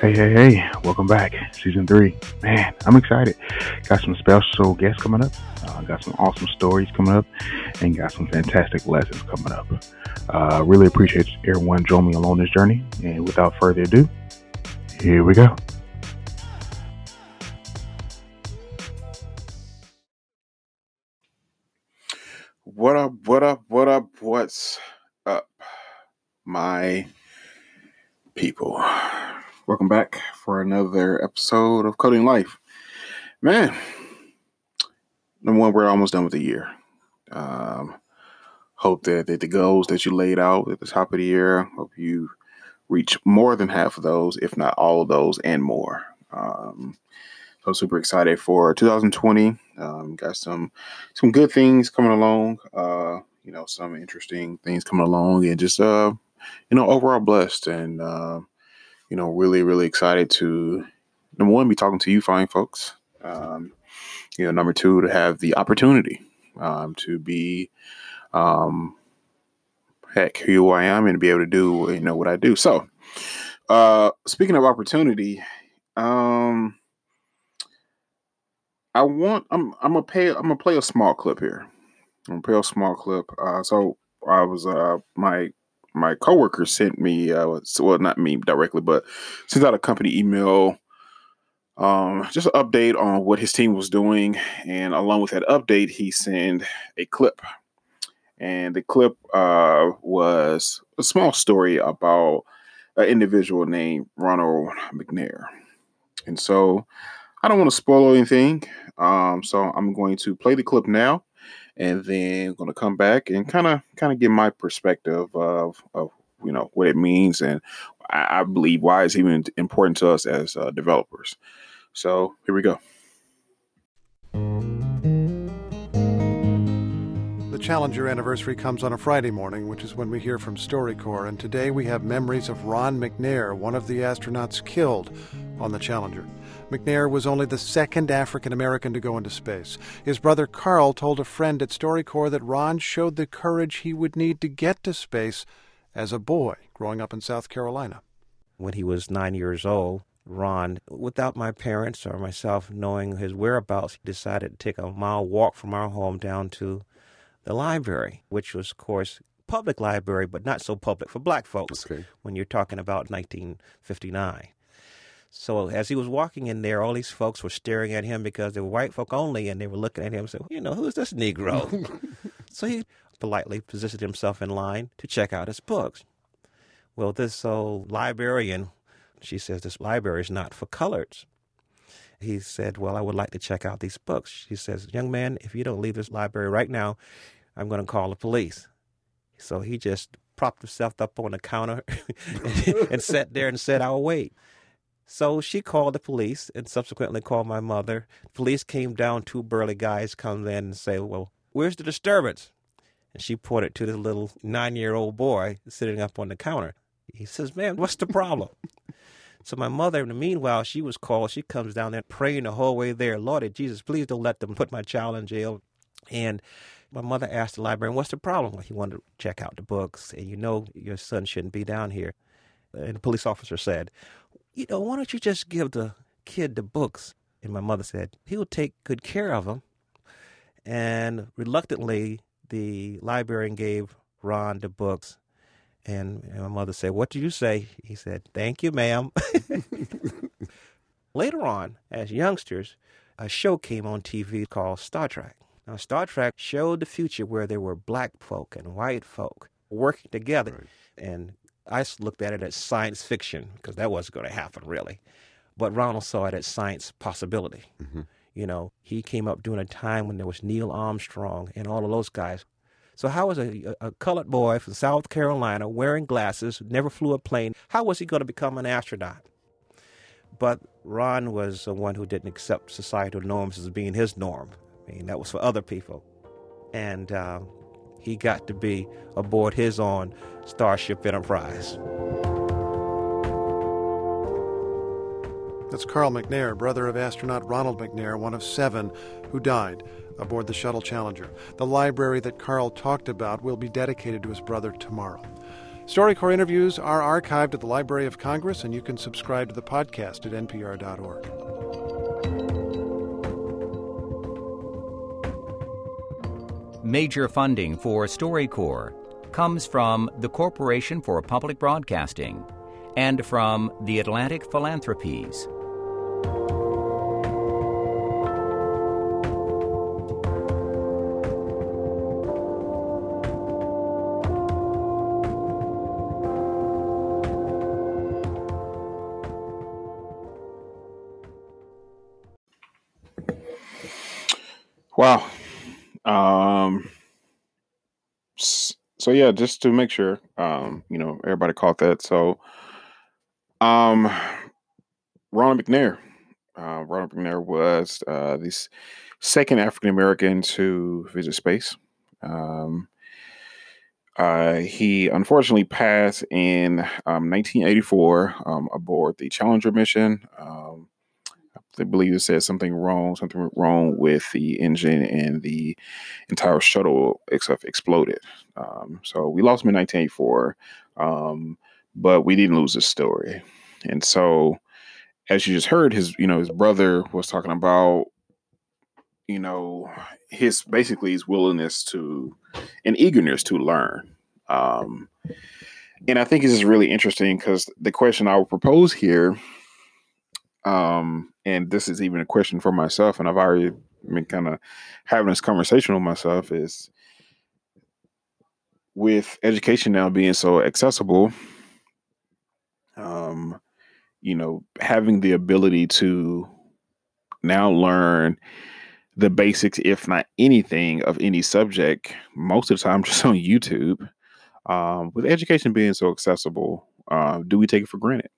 Hey, hey, hey, welcome back. Season three. Man, I'm excited. Got some special guests coming up. Uh, got some awesome stories coming up and got some fantastic lessons coming up. Uh, really appreciate everyone joining me along this journey. And without further ado, here we go. What up, what up, what up, what's up, my people? Welcome back for another episode of Coding Life. Man, number one, we're almost done with the year. Um, hope that, that the goals that you laid out at the top of the year, hope you reach more than half of those, if not all of those and more. Um, so super excited for 2020. Um, got some some good things coming along. Uh, you know, some interesting things coming along, and just uh, you know, overall blessed and uh, you know, really, really excited to number one, be talking to you fine folks. Um, you know, number two, to have the opportunity um, to be, um, heck, who I am and be able to do, you know, what I do. So, uh, speaking of opportunity, um, I want, I'm, I'm gonna pay, I'm gonna play a small clip here. I'm gonna play a small clip. Uh, so I was, uh, my my coworker sent me, uh, well, not me directly, but sent out a company email, um, just an update on what his team was doing, and along with that update, he sent a clip, and the clip uh, was a small story about an individual named Ronald McNair, and so I don't want to spoil anything, um, so I'm going to play the clip now and then going to come back and kind of kind of give my perspective of of you know what it means and I, I believe why it's even important to us as uh, developers. So here we go. The Challenger anniversary comes on a Friday morning, which is when we hear from StoryCorps, and today we have memories of Ron McNair, one of the astronauts killed on the Challenger. McNair was only the second African American to go into space. His brother Carl told a friend at StoryCorps that Ron showed the courage he would need to get to space as a boy growing up in South Carolina. When he was nine years old, Ron, without my parents or myself knowing his whereabouts, decided to take a mile walk from our home down to the library, which was, of course, public library, but not so public for black folks Okay. when you're talking about 1959. So as he was walking in there, all these folks were staring at him because they were white folk only, and they were looking at him and said, "You know, who's this Negro?" so he politely positioned himself in line to check out his books. Well, this old librarian, she says this library is not for coloreds. He said, "Well, I would like to check out these books." She says, "Young man, if you don't leave this library right now, I'm going to call the police." So he just propped himself up on the counter and, and sat there and said, "I'll wait." So she called the police and subsequently called my mother. Police came down, two burly guys come in and say, Well, where's the disturbance? And she pointed to the little nine year old boy sitting up on the counter. He says, Man, what's the problem? so my mother, in the meanwhile, she was called. She comes down there praying the whole way there. Lord Jesus, please don't let them put my child in jail. And my mother asked the librarian, What's the problem? Well, he wanted to check out the books, and you know your son shouldn't be down here. And the police officer said, you know, why don't you just give the kid the books? And my mother said, he'll take good care of them. And reluctantly, the librarian gave Ron the books. And, and my mother said, What do you say? He said, Thank you, ma'am. Later on, as youngsters, a show came on TV called Star Trek. Now, Star Trek showed the future where there were black folk and white folk working together. And I looked at it as science fiction because that wasn't going to happen really. But Ronald saw it as science possibility. You know, he came up during a time when there was Neil Armstrong and all of those guys. So how was a, a colored boy from South Carolina wearing glasses, never flew a plane, how was he going to become an astronaut? But Ron was the one who didn't accept societal norms as being his norm. I mean, that was for other people. And uh, he got to be aboard his own Starship Enterprise. That's Carl McNair, brother of astronaut Ronald McNair, one of seven who died aboard the Shuttle Challenger. The library that Carl talked about will be dedicated to his brother tomorrow. StoryCorps interviews are archived at the Library of Congress, and you can subscribe to the podcast at npr.org. Major funding for StoryCorps comes from the Corporation for Public Broadcasting and from the Atlantic Philanthropies. Wow. Um. So yeah, just to make sure, um, you know, everybody caught that. So, um, Ronald McNair. Uh, Ronald McNair was uh, the second African American to visit space. Um, uh, he unfortunately passed in um, 1984 um, aboard the Challenger mission. Um, I believe it said something wrong, something wrong with the engine, and the entire shuttle itself exploded. Um, so we lost him in 1984, um, but we didn't lose his story. And so, as you just heard, his you know his brother was talking about you know his basically his willingness to and eagerness to learn. Um, and I think this is really interesting because the question I would propose here, um, and this is even a question for myself, and I've already been kind of having this conversation with myself, is with education now being so accessible, um, you know, having the ability to now learn the basics, if not anything, of any subject, most of the time just on YouTube. Um, with education being so accessible, uh, do we take it for granted?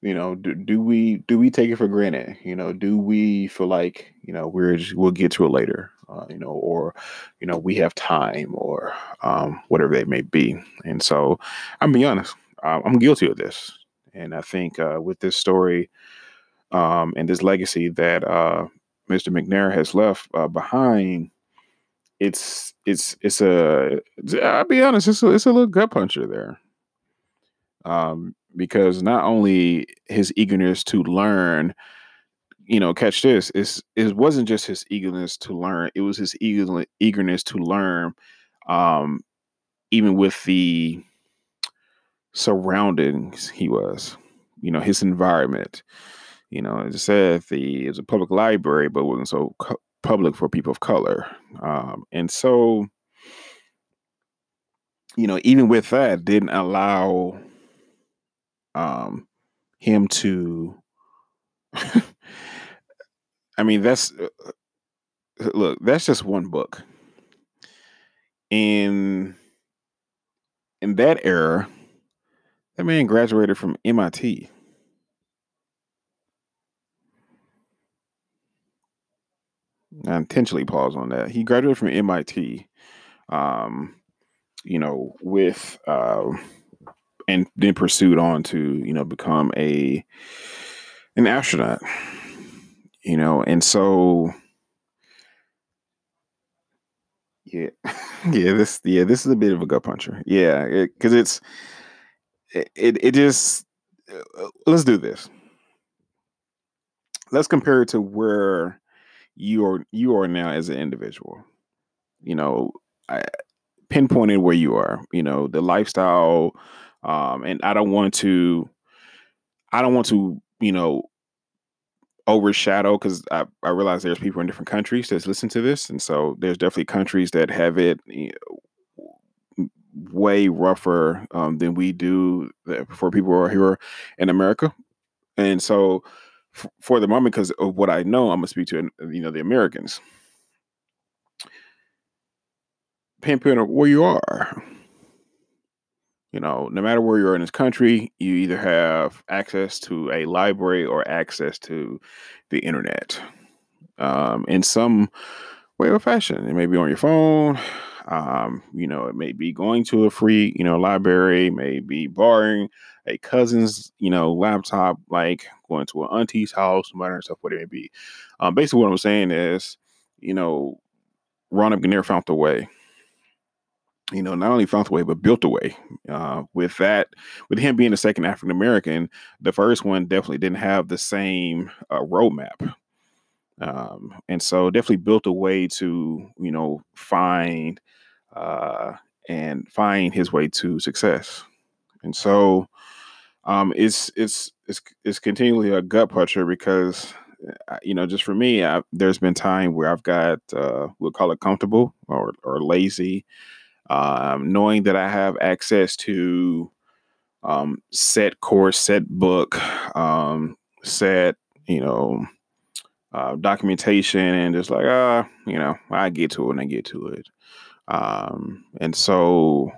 You know, do, do we do we take it for granted? You know, do we feel like you know we're just, we'll get to it later? Uh, you know, or you know we have time, or um, whatever they may be. And so, I'm be honest, I'm guilty of this, and I think uh, with this story um, and this legacy that uh, Mr. McNair has left uh, behind, it's it's it's a I'll be honest, it's a, it's a little gut puncher there. Um, because not only his eagerness to learn, you know, catch this, it's, it wasn't just his eagerness to learn, it was his eager, eagerness to learn, um, even with the surroundings he was, you know, his environment. You know, as I said, the it was a public library, but wasn't so co- public for people of color. Um, and so, you know, even with that, didn't allow um, him to. I mean, that's uh, look. That's just one book. In in that era, that man graduated from MIT. I intentionally pause on that. He graduated from MIT. Um, you know, with uh, and then pursued on to you know become a an astronaut. You know, and so yeah, yeah, this yeah, this is a bit of a gut puncher. Yeah, because it, it's it, it just uh, let's do this. Let's compare it to where you are you are now as an individual. You know, I pinpointed where you are. You know, the lifestyle, um, and I don't want to, I don't want to, you know, overshadow because I, I realize there's people in different countries that listen to this, and so there's definitely countries that have it you know, way rougher um, than we do for people who are here in America, and so f- for the moment, because of what I know, I'm gonna speak to you know the Americans. Pinpoint where you are. You know, no matter where you are in this country, you either have access to a library or access to the internet um, in some way or fashion. It may be on your phone. Um, you know, it may be going to a free, you know, library, maybe borrowing a cousin's, you know, laptop, like going to an auntie's house, no matter stuff, what it may be. Um, basically, what I'm saying is, you know, Ron McNair found the way. You know, not only found the way, but built a way. Uh, with that, with him being the second African American, the first one definitely didn't have the same uh, roadmap. Um, and so definitely built a way to, you know, find uh, and find his way to success. And so um, it's it's it's it's continually a gut puncher because uh, you know just for me, I, there's been time where I've got uh, we'll call it comfortable or or lazy um, knowing that I have access to um, set course, set book, um, set, you know, uh, documentation, and just like, ah, uh, you know, I get to it when I get to it. Um, and so,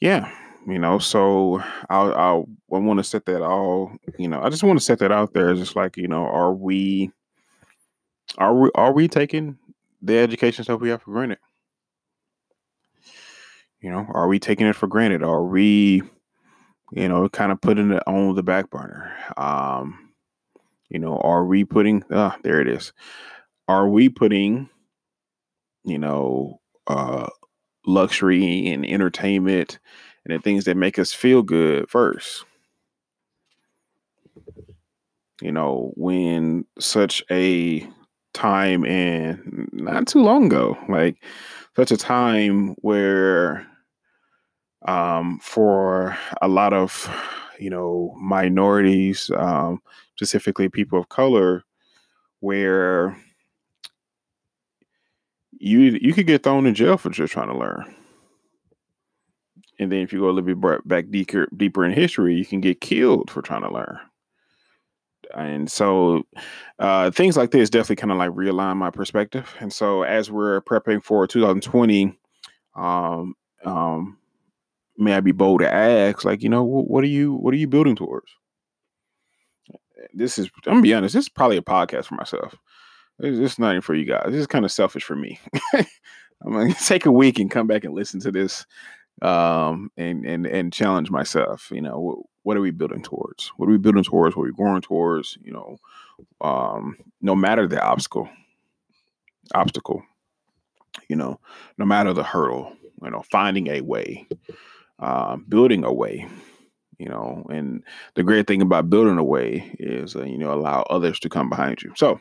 yeah, you know, so I'll, I'll I want to set that all, you know, I just want to set that out there. Just like, you know, are we, are we, are we taking the education stuff we have for granted? You know, are we taking it for granted? Are we, you know, kind of putting it on the back burner? Um, you know, are we putting, ah, there it is. Are we putting, you know, uh, luxury and entertainment and the things that make us feel good first? You know, when such a time and not too long ago, like such a time where um, for a lot of you know minorities, um, specifically people of color, where you you could get thrown in jail for just trying to learn. And then if you go a little bit back deeper deeper in history, you can get killed for trying to learn. And so uh, things like this definitely kind of like realign my perspective. And so as we're prepping for 2020, um, um, may I be bold to ask, like, you know, what, are you what are you building towards? This is I'm gonna be honest, this is probably a podcast for myself. This is not even for you guys. This is kind of selfish for me. I'm gonna take a week and come back and listen to this um and and and challenge myself you know what, what are we building towards what are we building towards what are we going towards you know um no matter the obstacle obstacle you know no matter the hurdle you know finding a way uh, building a way you know and the great thing about building a way is uh, you know allow others to come behind you. So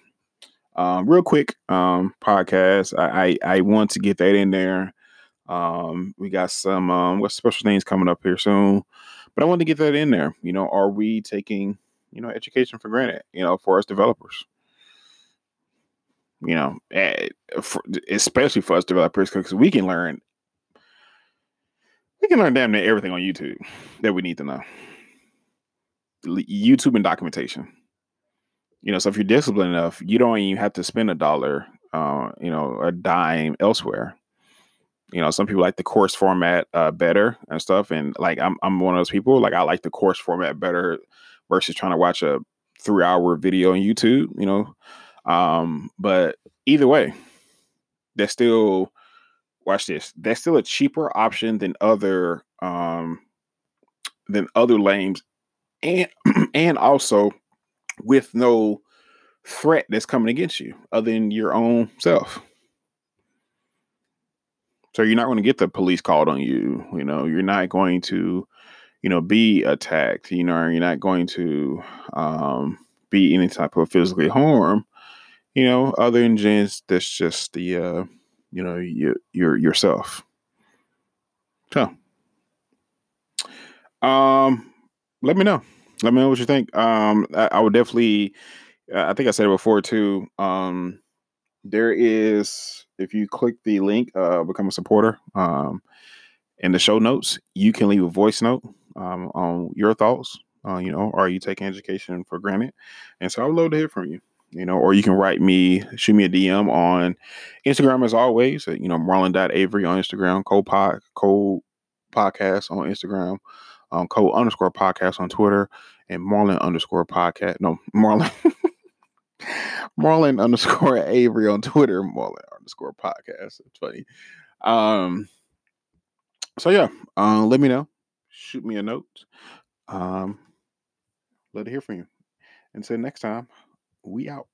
um, real quick um, podcast I, I, I want to get that in there. Um, we got some um, what special things coming up here soon but i want to get that in there. You know are we taking you know education for granted you know for us developers? You know eh, especially for us developers because we can learn we can learn damn near everything on YouTube that we need to know. YouTube and documentation. You know, so if you're disciplined enough, you don't even have to spend a dollar, uh, you know, a dime elsewhere. You know, some people like the course format uh, better and stuff, and like I'm, I'm one of those people. Like I like the course format better versus trying to watch a three hour video on YouTube. You know, um, but either way, that's still watch this. That's still a cheaper option than other um than other lanes, and and also with no threat that's coming against you other than your own self. So you're not going to get the police called on you. You know, you're not going to, you know, be attacked. You know, you're not going to um, be any type of physically harm. You know, other than just that's just the uh, you know you, your yourself. So, um, let me know. Let me know what you think. Um, I, I would definitely. I think I said it before too. Um, there is if you click the link, uh, become a supporter. Um, in the show notes, you can leave a voice note um, on your thoughts. Uh, you know, are you taking education for granted? And so I would love to hear from you you know, or you can write me, shoot me a DM on Instagram as always. You know, Marlon.avery on Instagram, co pod co podcast on Instagram, um, co underscore podcast on Twitter, and Marlon underscore podcast. No, Marlon Marlon underscore Avery on Twitter, Marlon underscore podcast. It's funny. Um so yeah, uh, let me know. Shoot me a note. Um, let it hear from you. Until next time, we out.